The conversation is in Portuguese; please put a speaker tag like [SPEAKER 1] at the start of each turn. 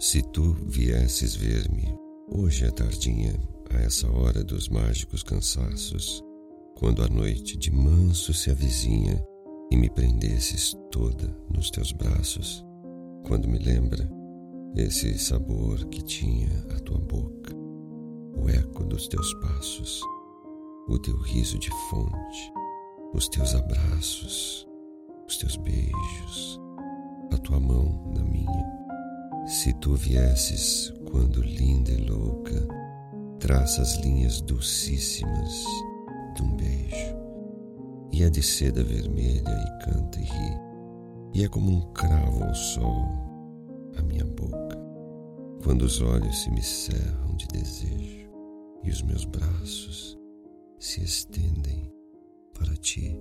[SPEAKER 1] Se tu viesses ver-me, hoje à tardinha, a essa hora dos mágicos cansaços, quando a noite de manso se avizinha e me prendesses toda nos teus braços, quando me lembra esse sabor que tinha a tua boca, o eco dos teus passos, o teu riso de fonte, os teus abraços, os teus beijos, a tua mão na minha se tu viesses quando linda e louca, traça as linhas dulcíssimas de um beijo, e é de seda vermelha e canta e ri, e é como um cravo ao sol a minha boca, quando os olhos se me cerram de desejo e os meus braços se estendem para ti.